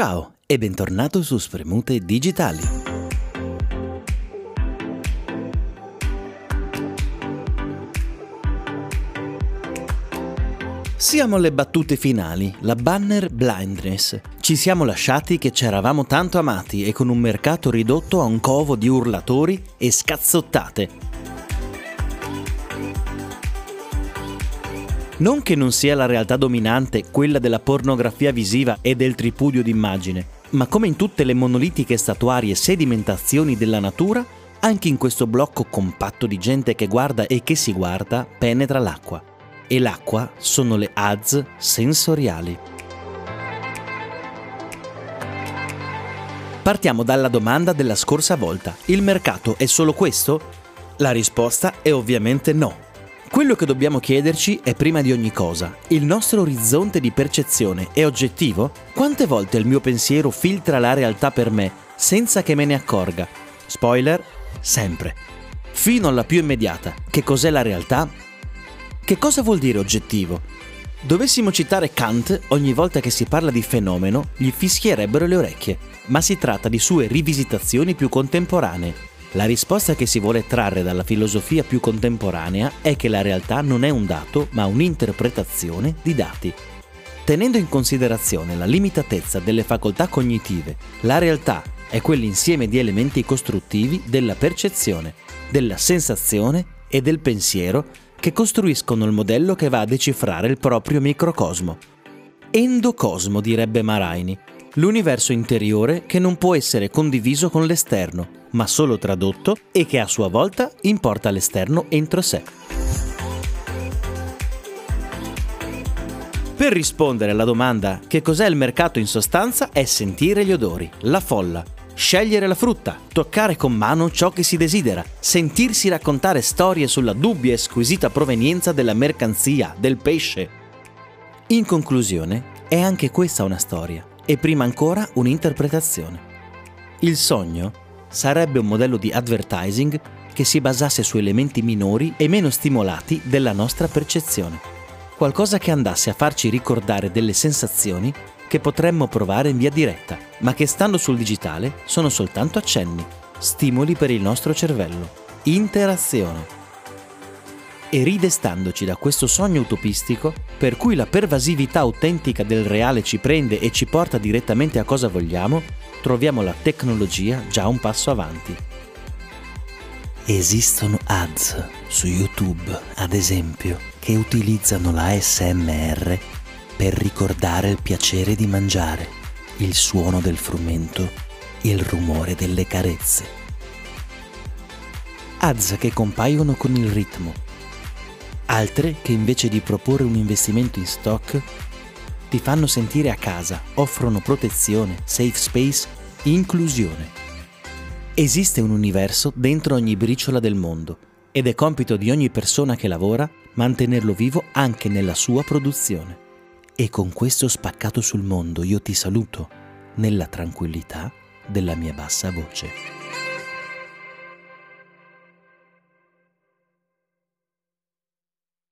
Ciao e bentornato su Spremute Digitali. Siamo alle battute finali, la banner blindness. Ci siamo lasciati che ci eravamo tanto amati e con un mercato ridotto a un covo di urlatori e scazzottate. Non che non sia la realtà dominante quella della pornografia visiva e del tripudio d'immagine, ma come in tutte le monolitiche statuarie sedimentazioni della natura, anche in questo blocco compatto di gente che guarda e che si guarda penetra l'acqua. E l'acqua sono le ads sensoriali. Partiamo dalla domanda della scorsa volta. Il mercato è solo questo? La risposta è ovviamente no. Quello che dobbiamo chiederci è prima di ogni cosa, il nostro orizzonte di percezione è oggettivo? Quante volte il mio pensiero filtra la realtà per me senza che me ne accorga? Spoiler, sempre. Fino alla più immediata, che cos'è la realtà? Che cosa vuol dire oggettivo? Dovessimo citare Kant ogni volta che si parla di fenomeno, gli fischierebbero le orecchie, ma si tratta di sue rivisitazioni più contemporanee la risposta che si vuole trarre dalla filosofia più contemporanea è che la realtà non è un dato, ma un'interpretazione di dati. Tenendo in considerazione la limitatezza delle facoltà cognitive, la realtà è quell'insieme di elementi costruttivi della percezione, della sensazione e del pensiero che costruiscono il modello che va a decifrare il proprio microcosmo. Endocosmo, direbbe Maraini, l'universo interiore che non può essere condiviso con l'esterno, ma solo tradotto e che a sua volta importa l'esterno entro sé. Per rispondere alla domanda che cos'è il mercato in sostanza è sentire gli odori, la folla, scegliere la frutta, toccare con mano ciò che si desidera, sentirsi raccontare storie sulla dubbia e squisita provenienza della mercanzia, del pesce. In conclusione, è anche questa una storia e prima ancora un'interpretazione. Il sogno sarebbe un modello di advertising che si basasse su elementi minori e meno stimolati della nostra percezione. Qualcosa che andasse a farci ricordare delle sensazioni che potremmo provare in via diretta, ma che stando sul digitale sono soltanto accenni, stimoli per il nostro cervello, interazione e ridestandoci da questo sogno utopistico, per cui la pervasività autentica del reale ci prende e ci porta direttamente a cosa vogliamo, troviamo la tecnologia già un passo avanti. Esistono ads su YouTube, ad esempio, che utilizzano la SMR per ricordare il piacere di mangiare, il suono del frumento, il rumore delle carezze. Ads che compaiono con il ritmo, altre che invece di proporre un investimento in stock ti fanno sentire a casa, offrono protezione, safe space, inclusione. Esiste un universo dentro ogni briciola del mondo ed è compito di ogni persona che lavora mantenerlo vivo anche nella sua produzione. E con questo spaccato sul mondo io ti saluto nella tranquillità della mia bassa voce.